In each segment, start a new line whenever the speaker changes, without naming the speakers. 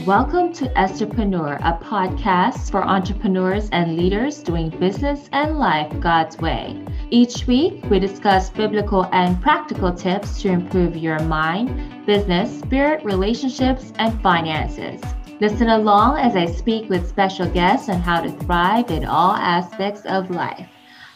Welcome to Estherpreneur, a podcast for entrepreneurs and leaders doing business and life God's way. Each week, we discuss biblical and practical tips to improve your mind, business, spirit, relationships, and finances. Listen along as I speak with special guests on how to thrive in all aspects of life.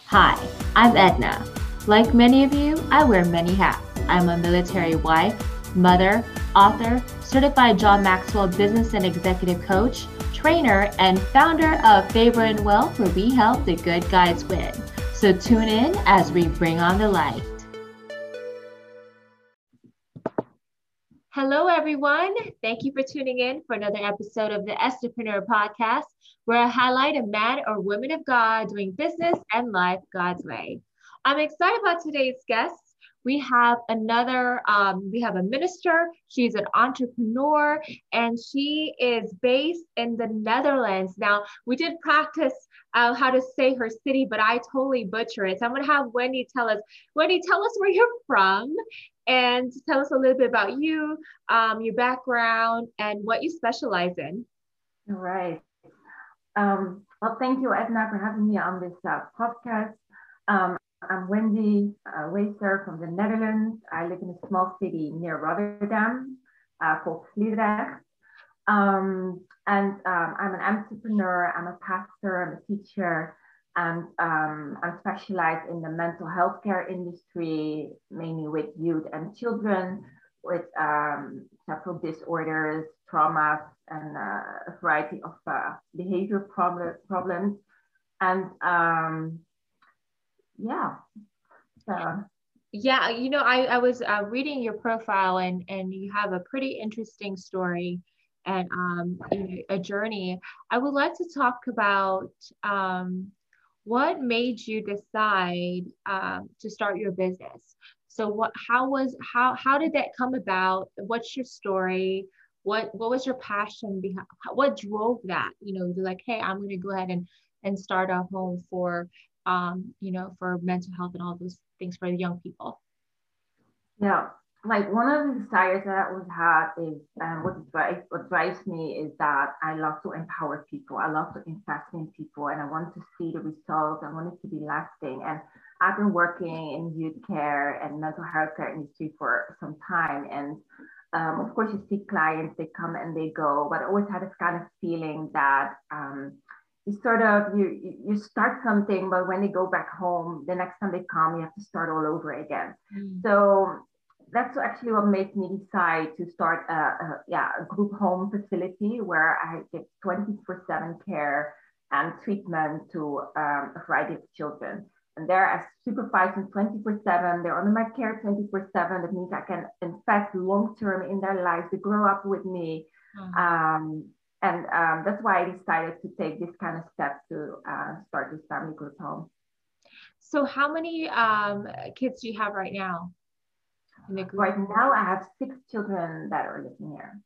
Hi, I'm Edna. Like many of you, I wear many hats. I'm a military wife, mother, author, certified John Maxwell business and executive coach, trainer, and founder of Favor and Wealth, where we help the good guys win. So tune in as we bring on the light. Hello, everyone. Thank you for tuning in for another episode of the Estherpreneur podcast, where I highlight a man or woman of God doing business and life God's way. I'm excited about today's guest we have another, um, we have a minister. She's an entrepreneur and she is based in the Netherlands. Now, we did practice uh, how to say her city, but I totally butcher it. So I'm going to have Wendy tell us. Wendy, tell us where you're from and tell us a little bit about you, um, your background, and what you specialize in.
All right. Um, well, thank you, Edna, for having me on this uh, podcast. Um, I'm Wendy uh, from the Netherlands. I live in a small city near Rotterdam uh, called Sliedrecht. Um, and um, I'm an entrepreneur, I'm a pastor, I'm a teacher, and um, I'm specialized in the mental health care industry, mainly with youth and children with um, several disorders, traumas, and uh, a variety of uh, behavior problem, problems. And um, yeah. So.
Yeah, you know, I, I was uh, reading your profile and and you have a pretty interesting story and um, a journey. I would like to talk about um, what made you decide um, to start your business. So what how was how how did that come about? What's your story? What what was your passion behind what drove that? You know, like, hey, I'm gonna go ahead and and start a home for um, you know, for mental health and all those things for the young people?
Yeah, like one of the desires that I always had is, um, what drives what drives me is that I love to empower people. I love to invest in people, and I want to see the results. I want it to be lasting. And I've been working in youth care and mental health care industry for some time, and um, of course, you see clients, they come and they go, but I always had this kind of feeling that um, you sort of you you start something but when they go back home the next time they come you have to start all over again. Mm. so that's actually what made me decide to start a, a, yeah a group home facility where i give 24/7 care and treatment to um, a variety of children. And they're as supervised 24/7 they're under my care 24/7 that means i can invest long term in their lives they grow up with me. Mm. um, and um, that's why I decided to take this kind of step to uh, start this family group home.
So, how many um, kids do you have right now?
Right now, I have six children that are living here.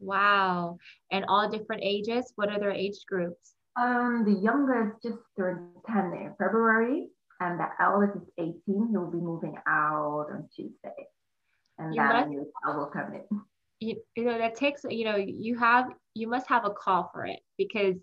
Wow. And all different ages? What are their age groups?
Um, the youngest just turned 10 in February, and the eldest is 18. He will be moving out on Tuesday. And you then must, I will come in
you, you know that takes you know you have you must have a call for it because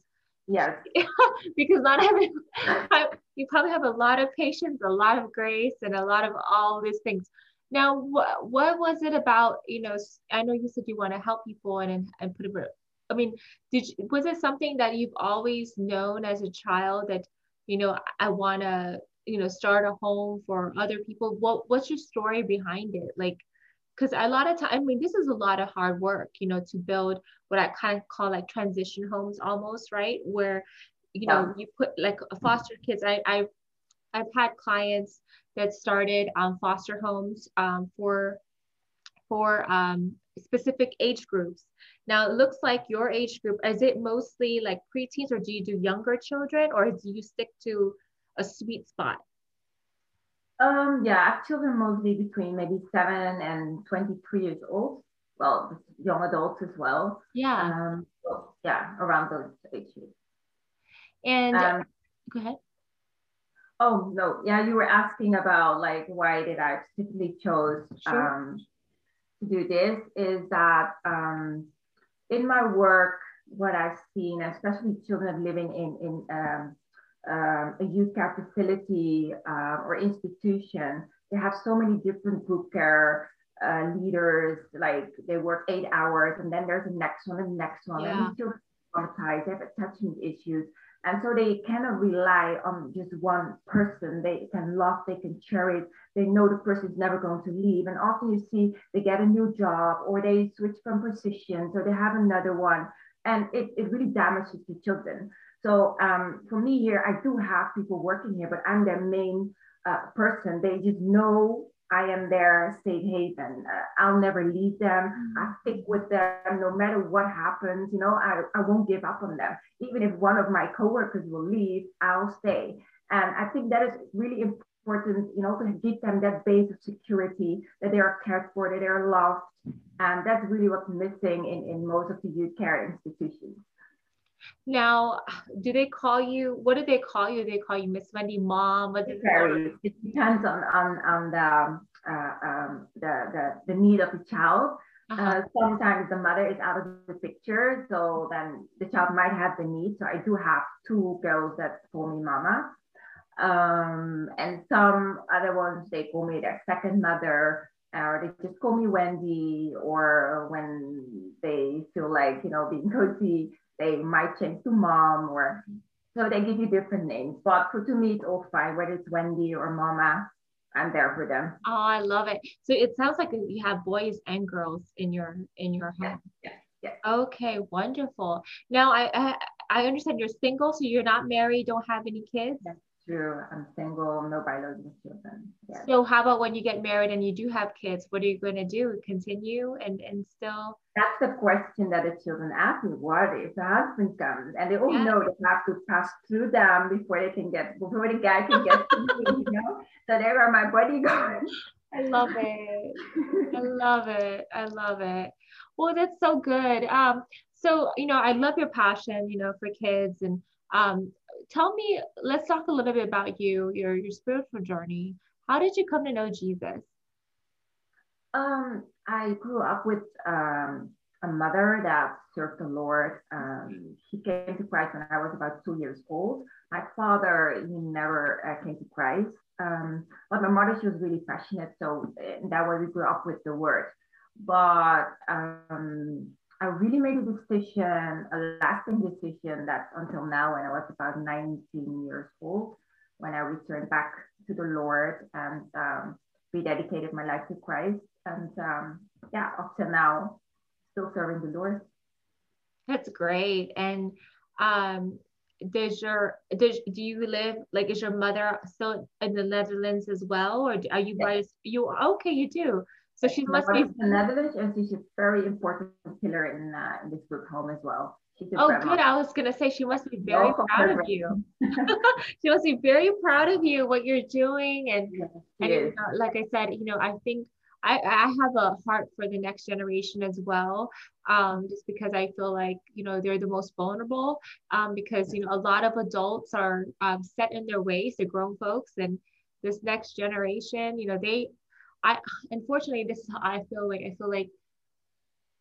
yes.
because not every you probably have a lot of patience a lot of grace and a lot of all these things. Now what, what was it about you know i know you said you want to help people and and put it i mean did you, was it something that you've always known as a child that you know i want to you know start a home for other people? What what's your story behind it? Like because a lot of time, I mean, this is a lot of hard work, you know, to build what I kind of call like transition homes almost, right? Where, you know, you put like foster kids. I, I, I've had clients that started um, foster homes um, for, for um, specific age groups. Now it looks like your age group, is it mostly like preteens or do you do younger children or do you stick to a sweet spot?
Um, yeah, I have children mostly between maybe seven and 23 years old. Well, young adults as well.
Yeah.
Um, yeah, around those ages.
And um, go ahead.
Oh no, yeah, you were asking about like why did I specifically chose sure. um, to do this? Is that um, in my work, what I've seen, especially children living in, in um, um, a youth care facility uh, or institution, they have so many different group care uh, leaders, like they work eight hours and then there's the next one and the next one. Yeah. And children traumatized, they have attachment issues. And so they cannot rely on just one person. They can love, they can cherish, they know the person is never going to leave. And often you see they get a new job or they switch from positions or they have another one. And it, it really damages the children. So um, for me here, I do have people working here, but I'm their main uh, person. They just know I am their safe haven. Uh, I'll never leave them. I stick with them no matter what happens. You know, I, I won't give up on them. Even if one of my coworkers will leave, I'll stay. And I think that is really important, you know, to give them that base of security that they are cared for, that they are loved. And that's really what's missing in, in most of the youth care institutions.
Now, do they call you? What do they call you? Do they call you Miss Wendy, Mom? What
it varies. It depends on on on the uh, um, the, the the need of the child. Uh-huh. Uh, sometimes the mother is out of the picture, so then the child might have the need. So I do have two girls that call me Mama, um, and some other ones they call me their second mother or they just call me Wendy, or when they feel like you know being cozy, they might change to mom or so they give you different names. But for to me, it's all fine, whether it's Wendy or Mama. I'm there for them.
Oh, I love it. So it sounds like you have boys and girls in your in your home.
Yeah, yeah,
yeah. Okay, wonderful. Now I, I I understand you're single, so you're not married, don't have any kids.
Yes true. I'm single, no biological children.
Yeah. So how about when you get married and you do have kids? What are you going to do? Continue and and still?
That's the question that the children ask me. What if the husband comes? And they all yeah. know they have to pass through them before they can get before the guy can get to me. You know, so they are my bodyguards.
I love it. I love it. I love it. Well, that's so good. Um, so you know, I love your passion, you know, for kids and um, tell me, let's talk a little bit about you, your your spiritual journey. How did you come to know Jesus?
Um, I grew up with um, a mother that served the Lord. Um, she came to Christ when I was about two years old. My father, he never uh, came to Christ. Um, but my mother, she was really passionate. So that way we grew up with the word. But um, I really made a decision, a lasting decision that until now, when I was about 19 years old, when I returned back to the Lord and um, rededicated my life to Christ. And um, yeah, up to now, still serving the Lord.
That's great. And um, does your does do you live like is your mother still in the Netherlands as well, or are you guys you okay? You do. So she must be
the Netherlands, and she's a very important pillar in, uh, in this group home as well.
Oh, good. I was gonna say she must be very proud of you. she must be very proud of you, what you're doing, and yes, and you like I said, you know, I think I I have a heart for the next generation as well, um, just because I feel like you know they're the most vulnerable, um, because you know a lot of adults are um, set in their ways, they're grown folks, and this next generation, you know, they I unfortunately this is how I feel like I feel like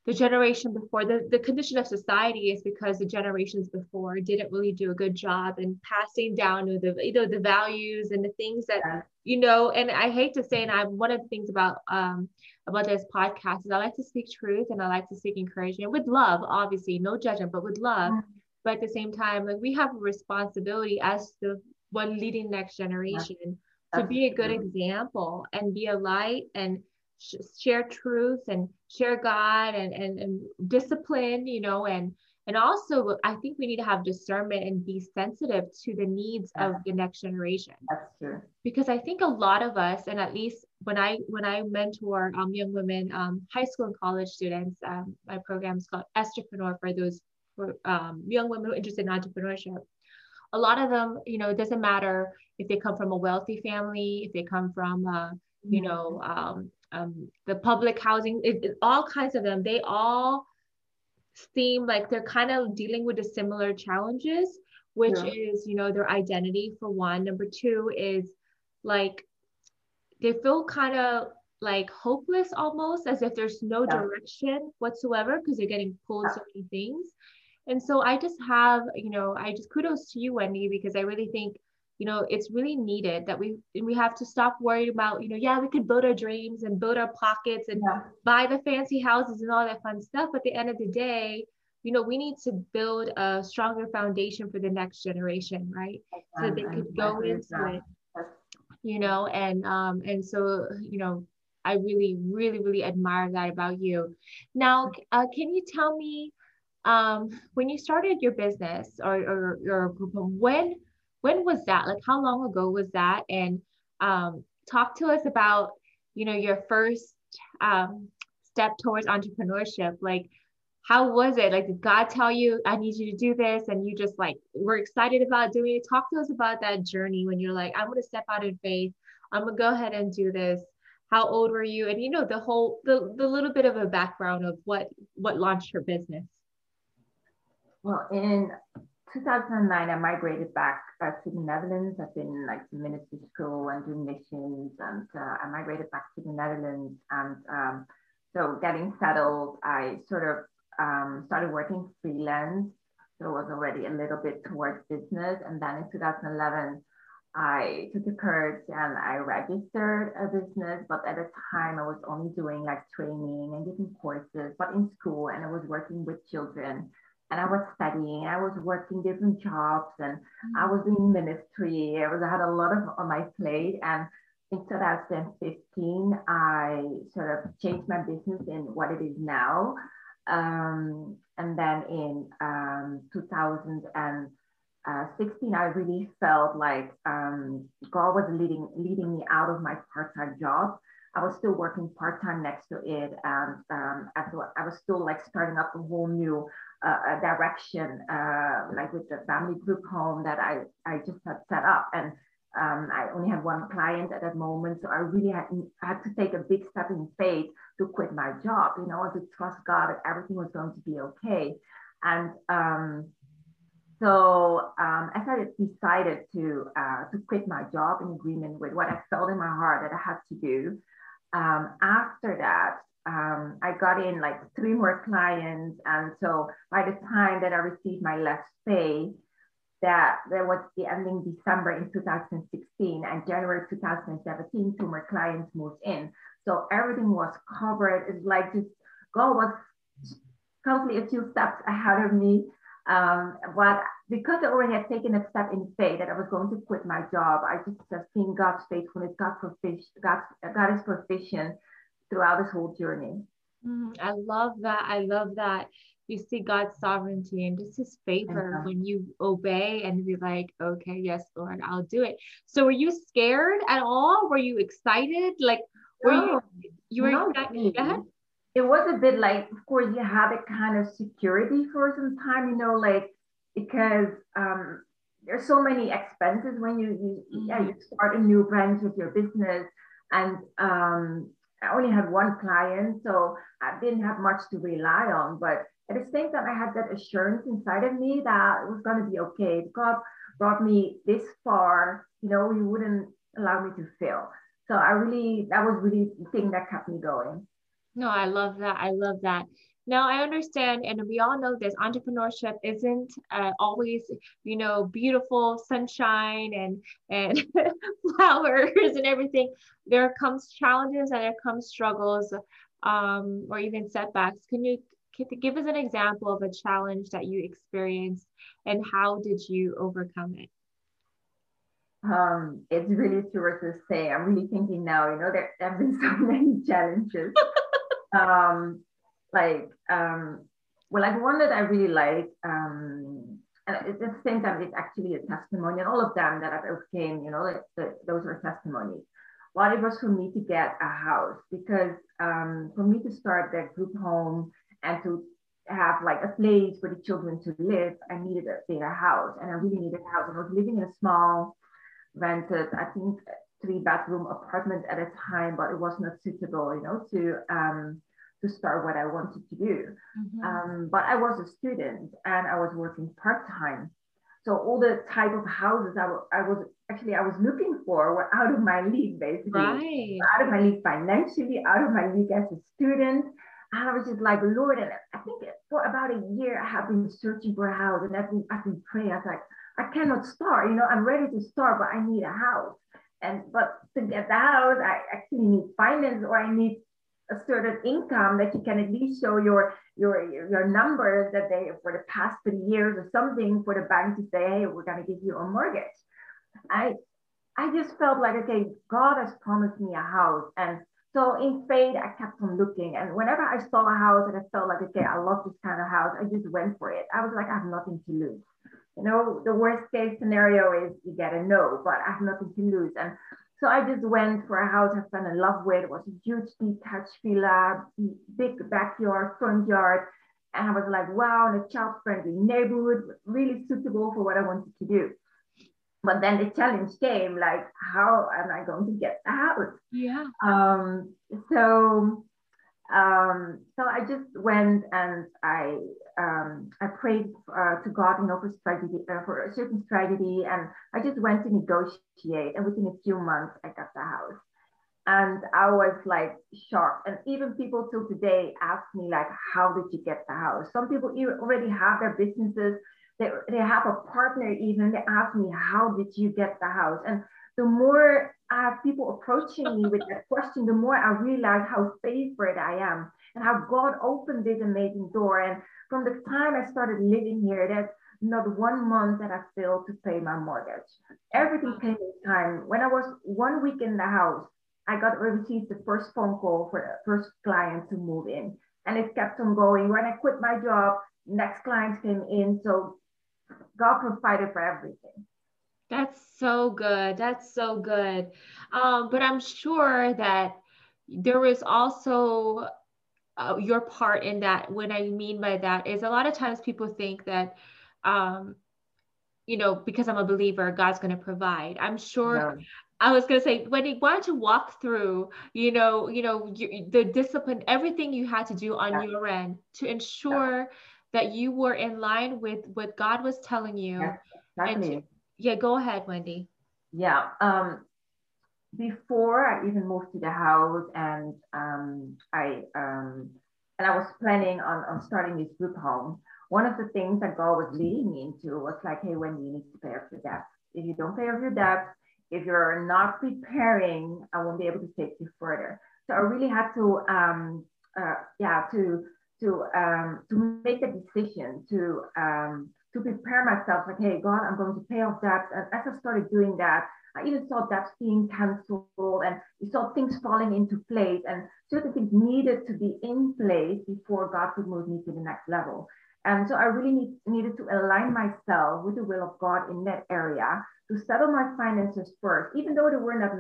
the generation before the, the condition of society is because the generations before didn't really do a good job in passing down the you know the values and the things that yeah. you know and I hate to say and I'm one of the things about um about this podcast is I like to speak truth and I like to speak encouragement with love obviously no judgment but with love mm-hmm. but at the same time like we have a responsibility as the one leading next generation yeah to be a good example and be a light and sh- share truth and share God and, and, and discipline, you know, and and also I think we need to have discernment and be sensitive to the needs yeah. of the next generation.
That's true.
Because I think a lot of us, and at least when I when I mentor um, young women, um, high school and college students, um, my program is called Entrepreneur for those for um, young women interested in entrepreneurship a lot of them, you know, it doesn't matter if they come from a wealthy family, if they come from, uh, you mm-hmm. know, um, um, the public housing, it, it, all kinds of them, they all seem like they're kind of dealing with the similar challenges, which yeah. is, you know, their identity for one. Number two is like they feel kind of like hopeless almost as if there's no yeah. direction whatsoever because they're getting pulled yeah. so many things and so i just have you know i just kudos to you wendy because i really think you know it's really needed that we we have to stop worrying about you know yeah we could build our dreams and build our pockets and yeah. buy the fancy houses and all that fun stuff but at the end of the day you know we need to build a stronger foundation for the next generation right? So they could go into it you know and um and so you know i really really really admire that about you. Now uh, can you tell me um when you started your business or, or your group when when was that like how long ago was that and um talk to us about you know your first um step towards entrepreneurship like how was it? Like, did God tell you, I need you to do this? And you just like were excited about doing it? Talk to us about that journey when you're like, I'm going to step out in faith. I'm going to go ahead and do this. How old were you? And you know, the whole, the, the little bit of a background of what, what launched your business.
Well, in 2009, I migrated back uh, to the Netherlands. I've been like to ministry school and doing missions, and uh, I migrated back to the Netherlands. And um, so, getting settled, I sort of um, started working freelance. So it was already a little bit towards business. And then in 2011, I took the courage and I registered a business. But at the time, I was only doing like training and giving courses, but in school, and I was working with children. And I was studying, I was working different jobs, and mm-hmm. I was in ministry. I was I had a lot of on my plate, and in 2015, I sort of changed my business in what it is now. Um, and then in um, 2016, I really felt like um, God was leading, leading me out of my part-time job. I was still working part-time next to it. And um, I was still like starting up a whole new uh, direction, uh, like with the family group home that I, I just had set up. And um, I only had one client at that moment, so I really had, had to take a big step in faith to quit my job, you know, to trust God that everything was going to be okay. And um, so um, as I decided to uh, to quit my job in agreement with what I felt in my heart that I had to do, um, after that, um, I got in like three more clients, and so by the time that I received my last pay, that there was the ending December in 2016 and January 2017, two more clients moved in. So everything was covered. It's like just God was totally a few steps ahead of me. Um, but because I already had taken a step in faith that I was going to quit my job, I just have seen God's faithfulness, God's provision, God, God is provision throughout this whole journey.
Mm, I love that. I love that you see God's sovereignty and just his favor when you obey and be like, okay, yes, Lord, I'll do it. So were you scared at all? Were you excited? Like, were no, you, you were excited?
It was a bit like, of course, you had a kind of security for some time, you know, like, because um, there's so many expenses when you, you, mm-hmm. yeah, you start a new branch of your business and um, I only had one client, so I didn't have much to rely on. But at the same time, I had that assurance inside of me that it was going to be okay. God brought me this far, you know, He wouldn't allow me to fail. So I really, that was really the thing that kept me going.
No, I love that. I love that. Now I understand, and we all know this entrepreneurship isn't uh, always, you know, beautiful sunshine and and flowers and everything. There comes challenges and there comes struggles, um, or even setbacks. Can you give us an example of a challenge that you experienced and how did you overcome it?
Um, it's really too early to say. I'm really thinking now, you know, there, there have been so many challenges. um, like, um, well, like one that I really like, um, and at the same time, it's actually a testimony, and all of them that I've overcame, you know, like the, those are testimonies. What it was for me to get a house, because um, for me to start that group home and to have like a place for the children to live, I needed a bigger house and I really needed a house. I was living in a small rented, I think three bedroom apartment at a time, but it was not suitable, you know, to um, to start what I wanted to do. Mm-hmm. Um, but I was a student and I was working part time. So all the type of houses I, w- I was actually I was looking for were out of my league, basically.
Right.
Out of my league financially, out of my league as a student. And I was just like, Lord, and I think for about a year I have been searching for a house and I've been, I've been praying. I was like, I cannot start, you know, I'm ready to start, but I need a house. And but to get the house, I actually need finance or I need a certain income that you can at least show your your your numbers that they for the past three years or something for the bank to say, hey, we're gonna give you a mortgage. I I just felt like okay, God has promised me a house. And so in faith, I kept on looking. And whenever I saw a house and I felt like, okay, I love this kind of house, I just went for it. I was like, I have nothing to lose. You know, the worst case scenario is you get a no, but I have nothing to lose. And so I just went for a house I fell in love with. It was a huge detached villa, big backyard, front yard. And I was like, wow, in a child-friendly neighborhood, really suitable for what I wanted to do. But then the challenge came, like, how am I going to get the house?
Yeah.
Um, so um, so I just went and I um, I prayed uh, to God, you know, for strategy, uh, for a certain strategy, and I just went to negotiate. And within a few months, I got the house, and I was like shocked. And even people till today ask me like, "How did you get the house?" Some people already have their businesses. They, they have a partner even. They ask me, "How did you get the house?" And the more I have people approaching me with that question, the more I realize how favored I am and how God opened this amazing door. And from the time I started living here, there's not one month that I failed to pay my mortgage. Everything came in time. When I was one week in the house, I got received the first phone call for the first client to move in. And it kept on going. When I quit my job, next clients came in. So God provided for everything.
That's so good. That's so good. Um, but I'm sure that there is also uh, your part in that. What I mean by that is a lot of times people think that, um, you know, because I'm a believer, God's going to provide. I'm sure. I was going to say, Wendy, why don't you walk through, you know, you know, you, the discipline, everything you had to do on yeah. your end to ensure yeah. that you were in line with what God was telling you, and to, yeah, go ahead, Wendy.
Yeah. Um, before I even moved to the house and um, I um, and I was planning on, on starting this group home, one of the things that God was leading me into was like, hey, Wendy, you need to pay off your debt. If you don't pay off your debt, if you're not preparing, I won't be able to take you further. So I really had to, um, uh, yeah, to to um, to make a decision to um, to prepare myself like, hey, God, I'm going to pay off debts. And as I started doing that, I even saw debts being canceled and you saw things falling into place and certain things needed to be in place before God could move me to the next level. And so I really need, needed to align myself with the will of God in that area to settle my finances first, even though there were not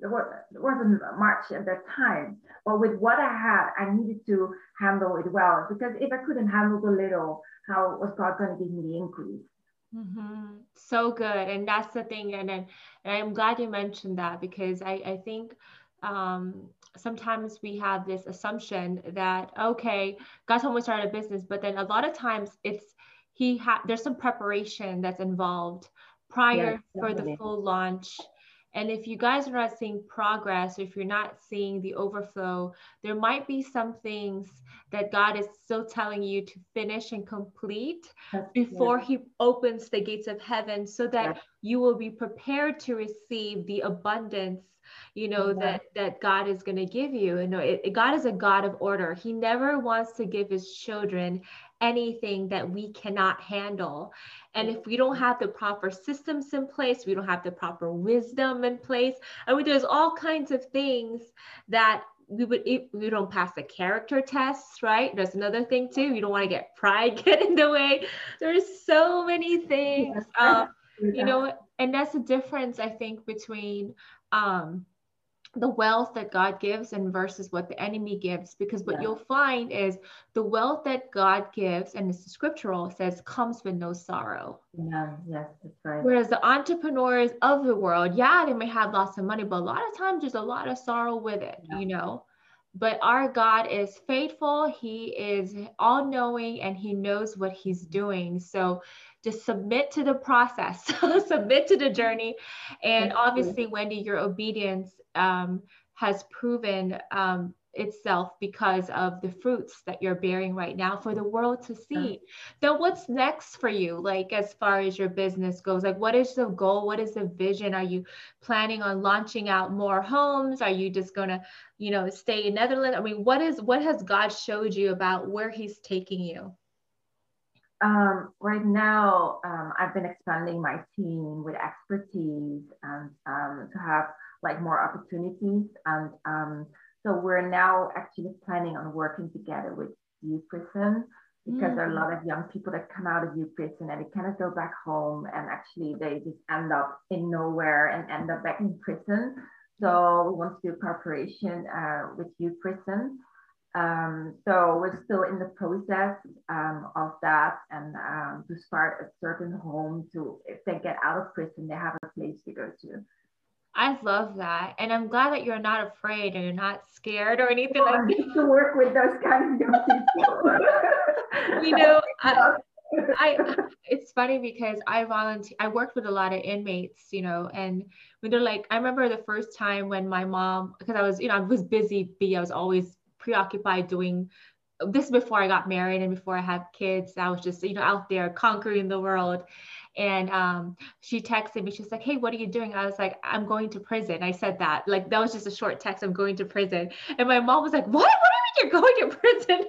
there wasn't much at that time. But with what I had, I needed to handle it well because if I couldn't handle the little, how was God going to give me the increase?
Mm-hmm. So good. And that's the thing. And, and, and I'm glad you mentioned that because I, I think um, sometimes we have this assumption that, okay, God told me to start a business, but then a lot of times it's, he had, there's some preparation that's involved prior for the full launch and if you guys are not seeing progress, if you're not seeing the overflow, there might be some things that God is still telling you to finish and complete before yeah. He opens the gates of heaven so that yeah. you will be prepared to receive the abundance you know yeah. that that god is going to give you you know it, god is a god of order he never wants to give his children anything that we cannot handle. And if we don't have the proper systems in place, we don't have the proper wisdom in place. I mean, there's all kinds of things that we would if we don't pass the character tests, right? There's another thing too. You don't want to get pride get in the way. There's so many things, uh, you know, and that's the difference I think between um, the wealth that God gives and versus what the enemy gives. Because what yeah. you'll find is the wealth that God gives, and it's scriptural, says comes with no sorrow.
Yeah, yes, that's right.
Whereas the entrepreneurs of the world, yeah, they may have lots of money, but a lot of times there's a lot of sorrow with it, yeah. you know. but our God is faithful. He is all knowing and he knows what he's mm-hmm. doing. So just submit to the process, submit to the journey. And obviously, Wendy, your obedience um, has proven um, itself because of the fruits that you're bearing right now for the world to see. Then what's next for you? Like as far as your business goes, like what is the goal? What is the vision? Are you planning on launching out more homes? Are you just gonna, you know, stay in Netherlands? I mean, what is what has God showed you about where He's taking you?
Um, right now, um, I've been expanding my team with expertise and um, to have like more opportunities and um, so we're now actually planning on working together with Youth Prison because mm. there are a lot of young people that come out of youth prison and they cannot go back home and actually they just end up in nowhere and end up back in prison. So we want to do cooperation uh, with youth prison. Um, so we're still in the process um, of that and um, to start a certain home to if they get out of prison, they have a place to go to.
I love that. And I'm glad that you're not afraid and you're not scared or anything well, like
that. to work with those kind of people.
you know, I, I, it's funny because I volunteer, I worked with a lot of inmates, you know, and when they're like, I remember the first time when my mom, because I was, you know, I was busy, B, I was always preoccupied doing this before I got married and before I had kids. I was just, you know, out there conquering the world. And um, she texted me. She's like, "Hey, what are you doing?" I was like, "I'm going to prison." I said that. Like that was just a short text. I'm going to prison. And my mom was like, "What? What you're going to prison?"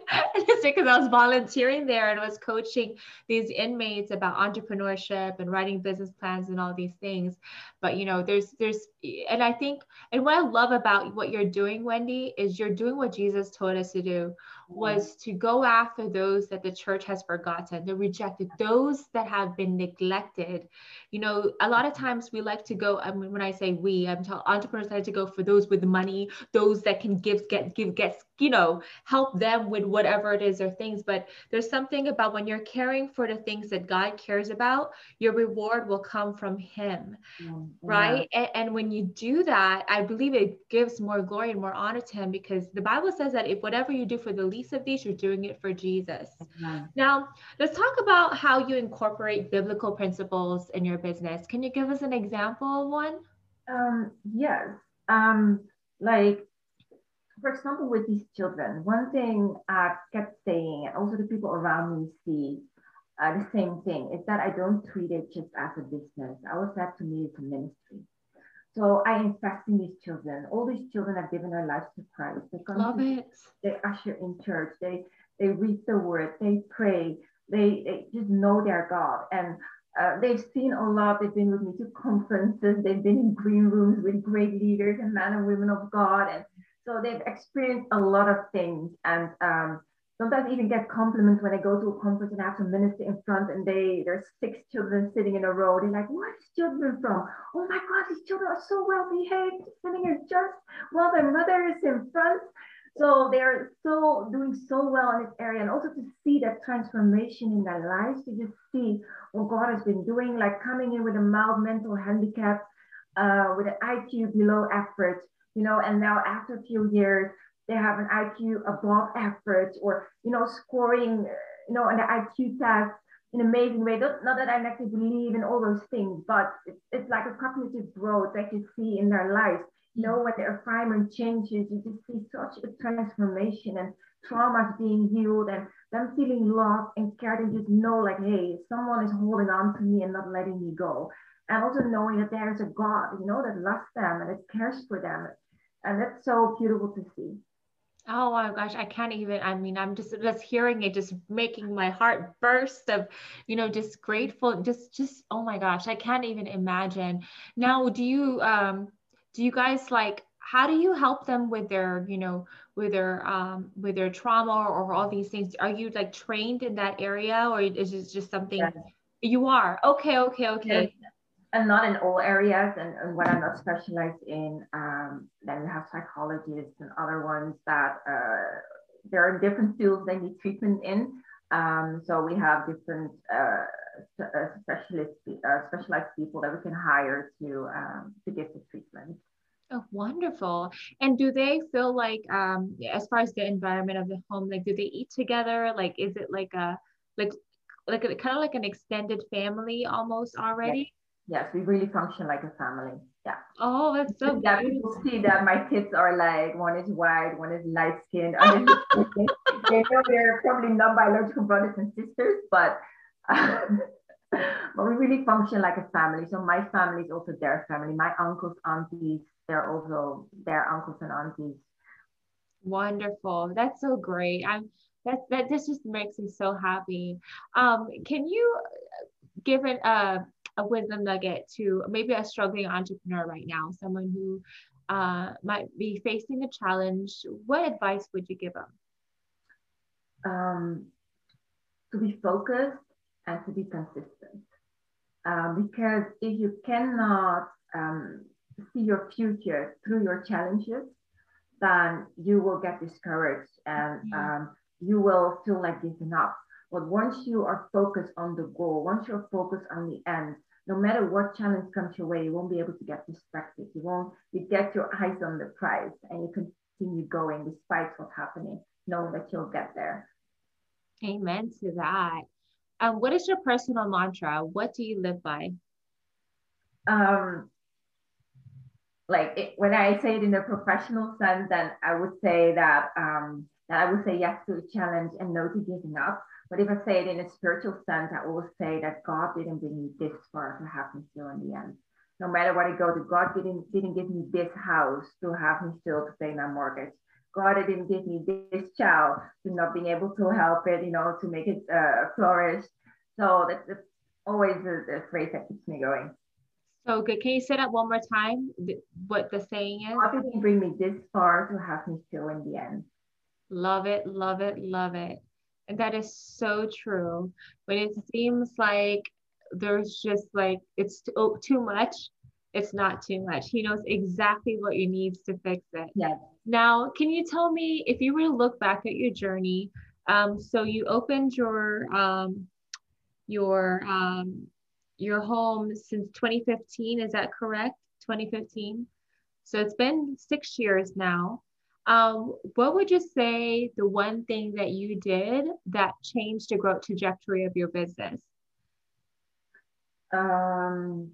Because I was volunteering there and was coaching these inmates about entrepreneurship and writing business plans and all these things. But you know, there's there's and I think and what I love about what you're doing, Wendy, is you're doing what Jesus told us to do was mm-hmm. to go after those that the church has forgotten, the rejected, those that have been neglected. You know, a lot of mm-hmm. times we like to go, I mean, when I say we, I'm telling entrepreneurs like to go for those with money, those that can give, get, give, get, you know, help them with whatever it is or things. But there's something about when you're caring for the things that God cares about, your reward will come from Him, mm-hmm. yeah. right? And, and when you do that, I believe it gives more glory and more honor to Him because the Bible says that if whatever you do for the least of these, you're doing it for Jesus. Now, let's talk about how you incorporate biblical principles in your business. Can you give us an example of one?
Um, yes. Um, like for example, with these children, one thing I kept saying, and also the people around me see uh, the same thing, is that I don't treat it just as a business. I was that to me it's a ministry. So I invest in these children. All these children have given their lives to Christ. They come
Love
to,
it.
They usher in church. They they read the word. They pray. They, they just know their God. And uh, they've seen a lot. They've been with me to conferences. They've been in green rooms with great leaders and men and women of God. And so they've experienced a lot of things and um, sometimes even get compliments when I go to a conference and I have to minister in front and they there's six children sitting in a row. They're like, where are these children from? Oh my God, these children are so well behaved, sitting here just while their mother is in front. So they're so doing so well in this area, and also to see that transformation in their lives, to just see what God has been doing, like coming in with a mild mental handicap, uh, with an IQ below average, you know, and now after a few years, they have an IQ above average or, you know, scoring, you know, on the IQ test in an amazing way. Not, that I actually believe in all those things, but it's, it's like a cognitive growth that you see in their lives. You know, when the environment changes, you just see such a transformation and traumas being healed and them feeling loved and cared and just know like, hey, someone is holding on to me and not letting me go. And also knowing that there's a God, you know, that loves them and that cares for them and that's so beautiful to see
Oh my gosh, I can't even. I mean, I'm just just hearing it, just making my heart burst of, you know, just grateful. Just, just oh my gosh, I can't even imagine. Now, do you, um, do you guys like? How do you help them with their, you know, with their, um, with their trauma or, all these things? Are you like trained in that area, or is it just something? You are okay, okay, okay.
And not in all areas. And, and what I'm not specialized in, um, then we have psychologists and other ones that uh, there are different fields they need treatment in. Um, so we have different uh, uh specialist, uh, specialized people that we can hire to um, to give the treatment.
Oh, wonderful. And do they feel like, um, as far as the environment of the home, like, do they eat together? Like, is it like a, like, like a, kind of like an extended family almost already?
Yes. we really function like a family. Yeah.
Oh, that's so
yeah, people see that my kids are like one is white, one is light skinned. they know they're probably not biological brothers and sisters, but but we really function like a family. So my family is also their family. My uncles, aunties, they're also their uncles and aunties.
Wonderful. That's so great. I'm that that this just makes me so happy. Um, can you give it a, a wisdom nugget to maybe a struggling entrepreneur right now, someone who uh, might be facing a challenge? What advice would you give them?
Um, to be focused and to be consistent. Um, because if you cannot um, see your future through your challenges, then you will get discouraged and mm-hmm. um, you will feel like giving up. But once you are focused on the goal, once you're focused on the end, no matter what challenge comes your way, you won't be able to get distracted. You won't, you get your eyes on the prize and you continue going despite what's happening, knowing that you'll get there.
Amen to that. Um, what is your personal mantra? What do you live by?
Um, like it, when I say it in a professional sense, then I would say that um, that I would say yes to a challenge and no to giving up. But if I say it in a spiritual sense, I always say that God didn't bring me this far to have me still in the end. No matter what I go to, God didn't didn't give me this house to have me still to pay my mortgage. God didn't give me this child to not being able to help it, you know, to make it uh, flourish. So that's, that's always the, the phrase that keeps me going.
So good. Can you say that one more time? What the saying is?
God didn't bring me this far to have me still in the end.
Love it, love it, love it. And that is so true. When it seems like there's just like it's too, oh, too much, it's not too much. He knows exactly what you need to fix it.
Yes.
Now, can you tell me if you were to look back at your journey? Um, so you opened your um, your um, your home since 2015. Is that correct? 2015. So it's been six years now. Um, what would you say the one thing that you did that changed the growth trajectory of your business?
Um,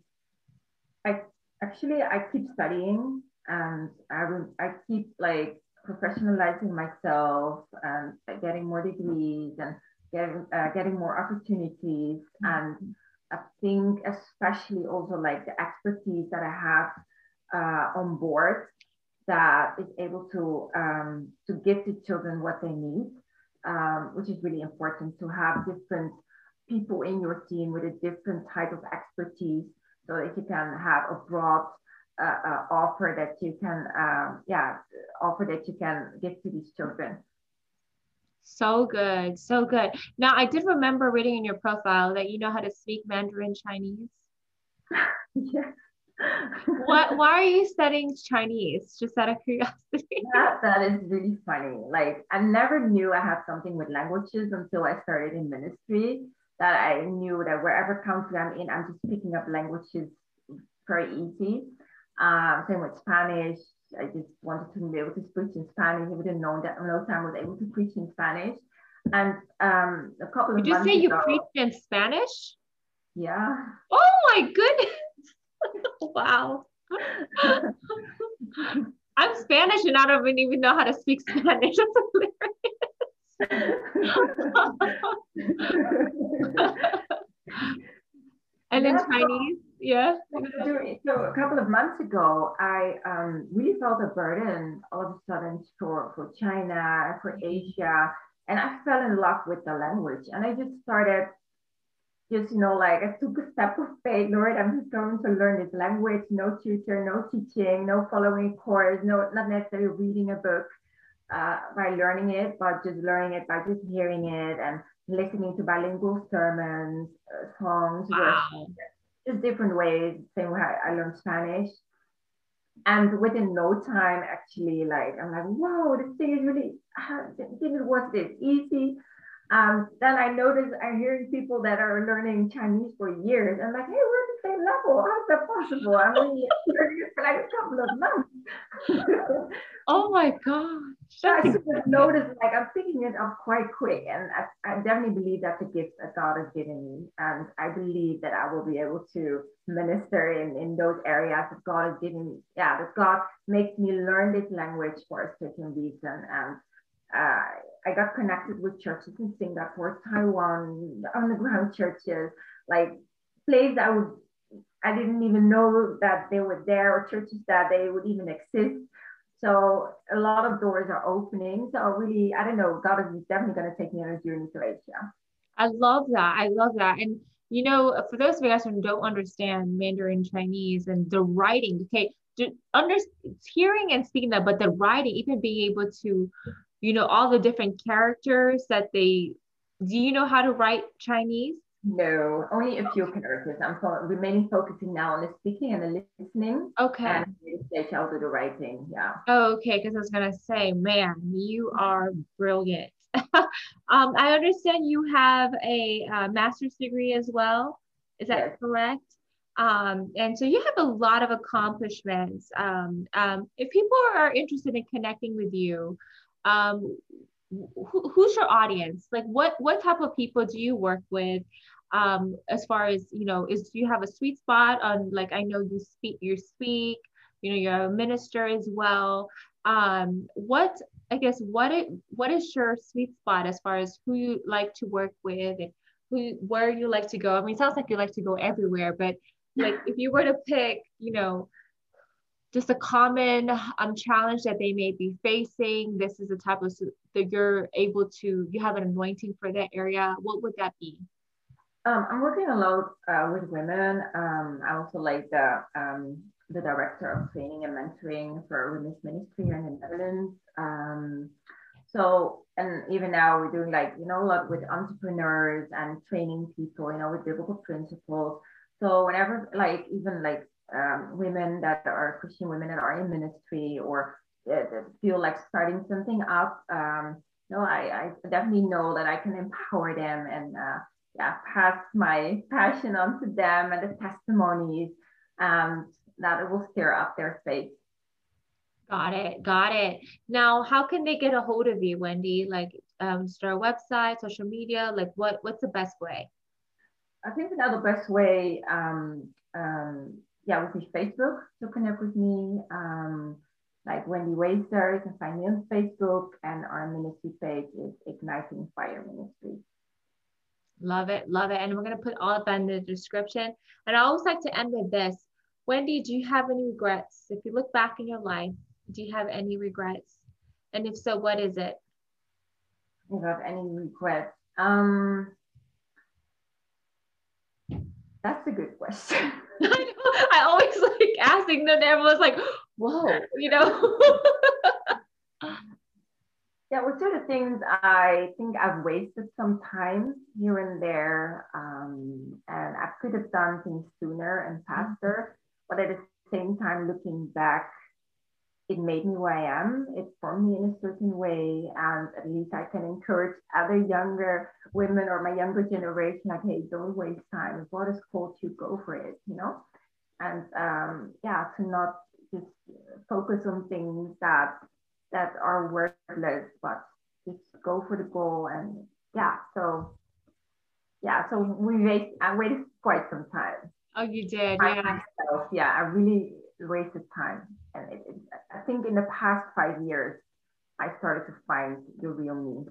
I actually I keep studying and I I keep like professionalizing myself and getting more degrees and getting uh, getting more opportunities mm-hmm. and I think especially also like the expertise that I have uh, on board that is able to um, to give the children what they need, um, which is really important to have different people in your team with a different type of expertise so that you can have a broad uh, uh, offer that you can um, yeah offer that you can give to these children.
So good, so good. Now I did remember reading in your profile that you know how to speak Mandarin Chinese.
yes
what why are you studying Chinese? Just out of curiosity.
That, that is really funny. Like I never knew I had something with languages until I started in ministry. That I knew that wherever country I'm in, I'm just picking up languages very easy. Um, same with Spanish. I just wanted to be able to preach in Spanish. I didn't know that no time I was able to preach in Spanish. And um, a couple of
Did you say you preached in Spanish?
Yeah.
Oh my goodness. wow. I'm Spanish and I don't even know how to speak Spanish. That's and then yeah, Chinese, yeah.
So a couple of months ago, I um, really felt a burden all of a sudden for, for China, for Asia, and I fell in love with the language. And I just started just, you know, like I took a step of faith, Lord, I'm just going to learn this language, no tutor, no teaching, no following course, no, not necessarily reading a book uh, by learning it, but just learning it by just hearing it and listening to bilingual sermons, uh, songs, wow. just different ways, same way I learned Spanish. And within no time, actually, like, I'm like, wow, this thing is really, this was this easy um, then I noticed I'm hearing people that are learning Chinese for years. I'm like, hey, we're the same level. How's that possible? I'm only learning for like a couple of months.
oh my gosh.
So I sort of noticed like I'm picking it up quite quick. And I, I definitely believe that's a gift that God has given me. And I believe that I will be able to minister in, in those areas that God has given me. Yeah, that God makes me learn this language for a certain reason. And uh, I got connected with churches in Singapore, Taiwan, underground churches, like places I would I didn't even know that they were there or churches that they would even exist. So a lot of doors are opening. So really, I don't know, God is definitely going to take me on a journey to Asia.
I love that. I love that. And you know, for those of guys who don't understand Mandarin Chinese and the writing, okay, under hearing and speaking that, but the writing, even being able to you know all the different characters that they do you know how to write chinese?
No only a few characters. I'm remaining focusing now on the speaking and the listening.
Okay.
And i'll do the writing yeah.
Oh, okay because i was gonna say man you are brilliant. Um, i understand you have a uh, master's degree as well. Is that yes. correct? Um, and so you have a lot of accomplishments. Um, um, if people are interested in connecting with you, um, who, who's your audience? Like what what type of people do you work with? Um, as far as you know, is do you have a sweet spot on like I know you speak you speak, you know, you're a minister as well. Um, what I guess what it what is your sweet spot as far as who you like to work with and who where you like to go? I mean, it sounds like you like to go everywhere, but like if you were to pick, you know, just a common um, challenge that they may be facing. This is the type of that you're able to, you have an anointing for that area. What would that be?
Um, I'm working a lot uh, with women. Um, I also like the um, the director of training and mentoring for women's ministry here in the Netherlands. Um, so, and even now we're doing like, you know, a lot with entrepreneurs and training people, you know, with biblical principles. So whenever like even like um, women that are Christian women that are in ministry or uh, feel like starting something up. Um, no, I, I definitely know that I can empower them and uh, yeah, pass my passion on to them and the testimonies um, that it will stir up their faith.
Got it. Got it. Now, how can they get a hold of you, Wendy? Like, um, start a website, social media. Like, what what's the best way?
I think another best way um, um, yeah, with Facebook to connect with me. Um, like Wendy Wezer, you can find me on Facebook, and our ministry page is Igniting Fire Ministry.
Love it, love it. And we're going to put all of that in the description. And I always like to end with this. Wendy, do you have any regrets? If you look back in your life, do you have any regrets? And if so, what is it?
If you have any regrets? Um, that's a good question.
I know. I always like asking them, everyone's like, whoa, you know?
yeah, what sort of things I think I've wasted some time here and there. Um, and I could have done things sooner and faster. But at the same time, looking back, it made me who I am. It formed me in a certain way. And at least I can encourage other younger women or my younger generation, like, hey, don't waste time. What is called to go for it, you know? And um, yeah, to not just focus on things that that are worthless, but just go for the goal. And yeah, so yeah, so we wait, I waited quite some time.
Oh, you did, yeah.
Myself, yeah, I really wasted time. And it, it, I think in the past five years, I started to find the real me.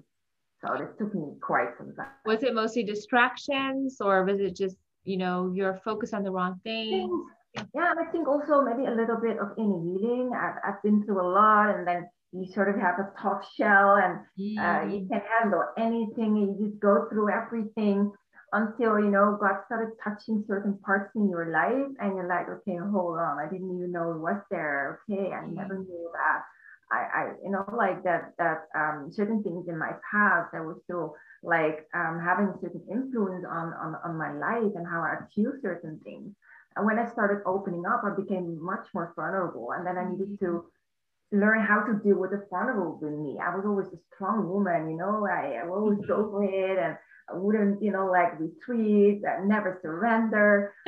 So it took me quite some time.
Was it mostly distractions or was it just, you know, you're focused on the wrong things?
Yeah, and I think also maybe a little bit of inner healing. I've, I've been through a lot and then you sort of have a tough shell and uh, you mm. can handle anything and you just go through everything until you know God started touching certain parts in your life, and you're like, okay, hold on, I didn't even know it was there. Okay, I never knew that. I, I, you know, like that, that um, certain things in my past that were still like um, having certain influence on, on, on my life and how I view certain things. And when I started opening up, I became much more vulnerable. And then I needed to learn how to deal with the vulnerable with me. I was always a strong woman, you know, I, I always mm-hmm. go for it and wouldn't, you know, like retreat, I never surrender.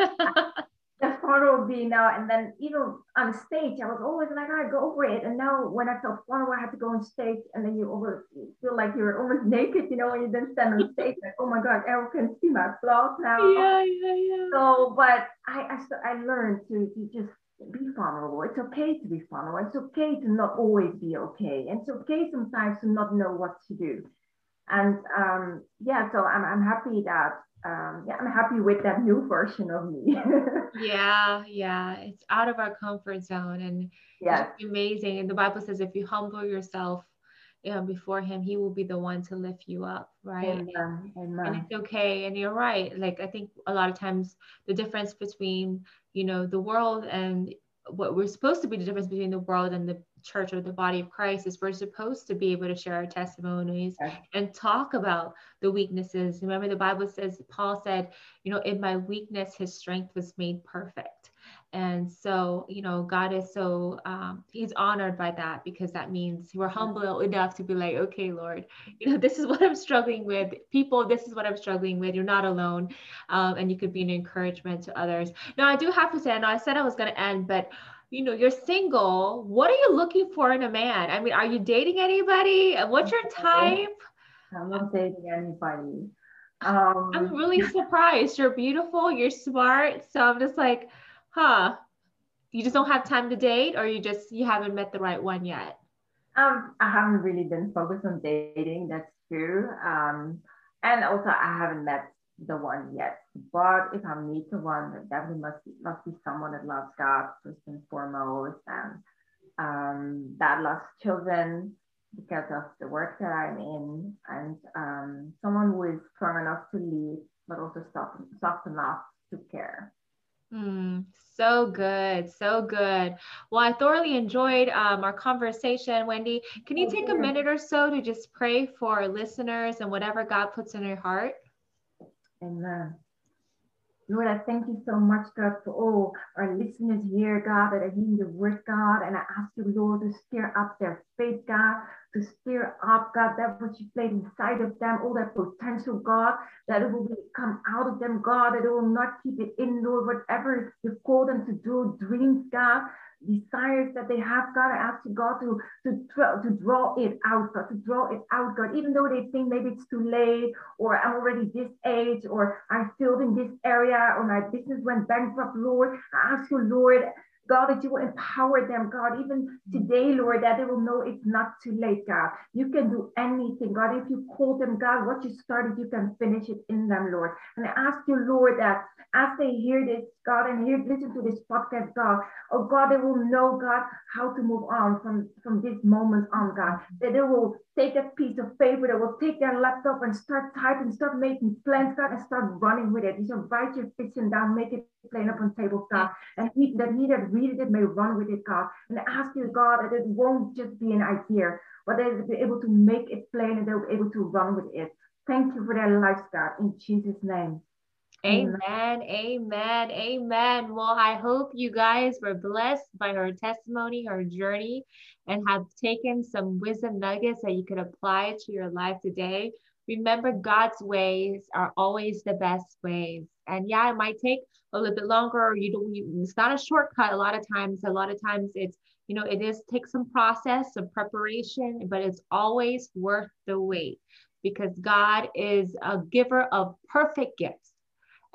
the vulnerable be now, and then even on stage, I was always like, I go for it. And now when I felt vulnerable, I had to go on stage, and then you over feel like you're almost naked, you know, when you then stand on stage, like, oh my God, everyone can see my flaws now.
Yeah, yeah, yeah.
So, but I, I, I learned to, to just be vulnerable. It's okay to be vulnerable. It's okay to not always be okay. And it's okay sometimes to not know what to do. And um, yeah, so I'm, I'm happy that um, yeah, I'm happy with that new version of me.
yeah, yeah, it's out of our comfort zone and yeah, amazing. And the Bible says if you humble yourself you know, before Him, He will be the one to lift you up, right? Amen. Amen. And it's okay. And you're right. Like I think a lot of times the difference between you know the world and what we're supposed to be the difference between the world and the church or the body of Christ is we're supposed to be able to share our testimonies and talk about the weaknesses. Remember, the Bible says, Paul said, you know, in my weakness, his strength was made perfect. And so, you know, God is so, um, he's honored by that because that means we're humble enough to be like, okay, Lord, you know, this is what I'm struggling with. People, this is what I'm struggling with. You're not alone. Um, and you could be an encouragement to others. Now, I do have to say, I know I said I was going to end, but you know, you're single. What are you looking for in a man? I mean, are you dating anybody? What's your type?
I'm not dating anybody.
Um, I'm really surprised. You're beautiful. You're smart. So I'm just like, huh you just don't have time to date or you just you haven't met the right one yet
um i haven't really been focused on dating that's true um and also i haven't met the one yet but if i meet the one that definitely must be, must be someone that loves god first and foremost and um that loves children because of the work that i'm in and um someone who is strong enough to lead but also soft, soft enough to care
Mm, so good, so good. Well, I thoroughly enjoyed um, our conversation, Wendy. Can you take a minute or so to just pray for our listeners and whatever God puts in your heart?
Amen. Lord, I thank you so much, God, for all our listeners here, God, that are hearing the word, God. And I ask you, Lord, to stir up their faith, God, to stir up, God, that which you placed inside of them, all that potential, God, that it will come out of them, God, that it will not keep it in, Lord, whatever you call them to do, dreams, God, desires that they have. I ask God, to, to, to draw it out, God, to draw it out, God, even though they think maybe it's too late, or I'm already this age, or I failed in this area, or my business went bankrupt, Lord. I ask you, Lord, God, that you will empower them, God, even today, Lord, that they will know it's not too late, God. You can do anything, God. If you call them, God, what you started, you can finish it in them, Lord. And I ask you, Lord, that as they hear this, God, and hear listen to this podcast, God, oh God, they will know, God, how to move on from, from this moment on, God. That they will take that piece of paper, they will take their laptop and start typing, start making plans, God, and start running with it. You should write your vision down, make it plain up on table, God. And he that he that reads it may run with it, God. And ask you, God, that it won't just be an idea, but they will be able to make it plain and they'll be able to run with it. Thank you for their God, in Jesus' name.
Amen, amen, amen. Well, I hope you guys were blessed by her testimony, her journey, and have taken some wisdom nuggets that you could apply to your life today. Remember, God's ways are always the best ways. And yeah, it might take a little bit longer. You don't, you, it's not a shortcut. A lot of times, a lot of times it's, you know, it is take some process, some preparation, but it's always worth the wait because God is a giver of perfect gifts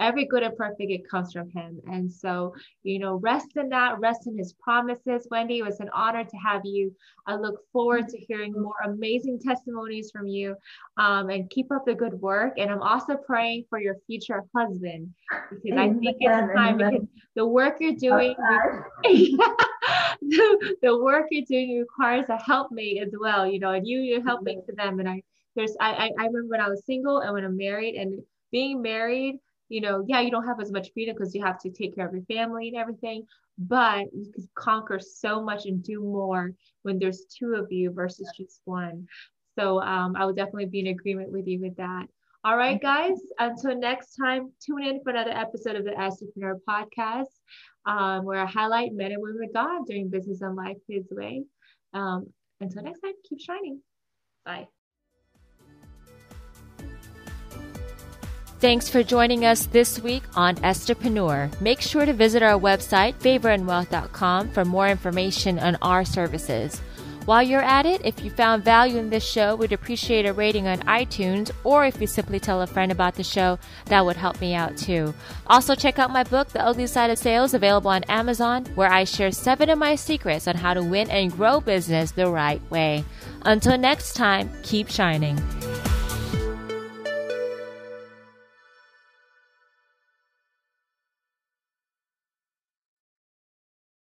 every good and perfect it comes from him. And so you know rest in that rest in his promises wendy. It was an honor to have you. I look forward to hearing more amazing testimonies from you um, and keep up the good work. And i'm also praying for your future husband because i think it's time because the work you're doing the, the work you're doing requires a helpmate as well you know and you you're helping to them. And i there's I, I remember when i was single and when i'm married and being married you know, yeah, you don't have as much freedom because you have to take care of your family and everything, but you can conquer so much and do more when there's two of you versus just one. So um, I would definitely be in agreement with you with that. All right, guys, until next time, tune in for another episode of the Estherpreneur Podcast, um, where I highlight men and women of God doing business and life His way.
Um, until next time, keep shining. Bye.
Thanks for joining us this week on Estherpreneur. Make sure to visit our website, favorandwealth.com, for more information on our services. While you're at it, if you found value in this show, we'd appreciate a rating on iTunes, or if you simply tell a friend about the show, that would help me out too. Also, check out my book, The Ugly Side of Sales, available on Amazon, where I share seven of my secrets on how to win and grow business the right way. Until next time, keep shining.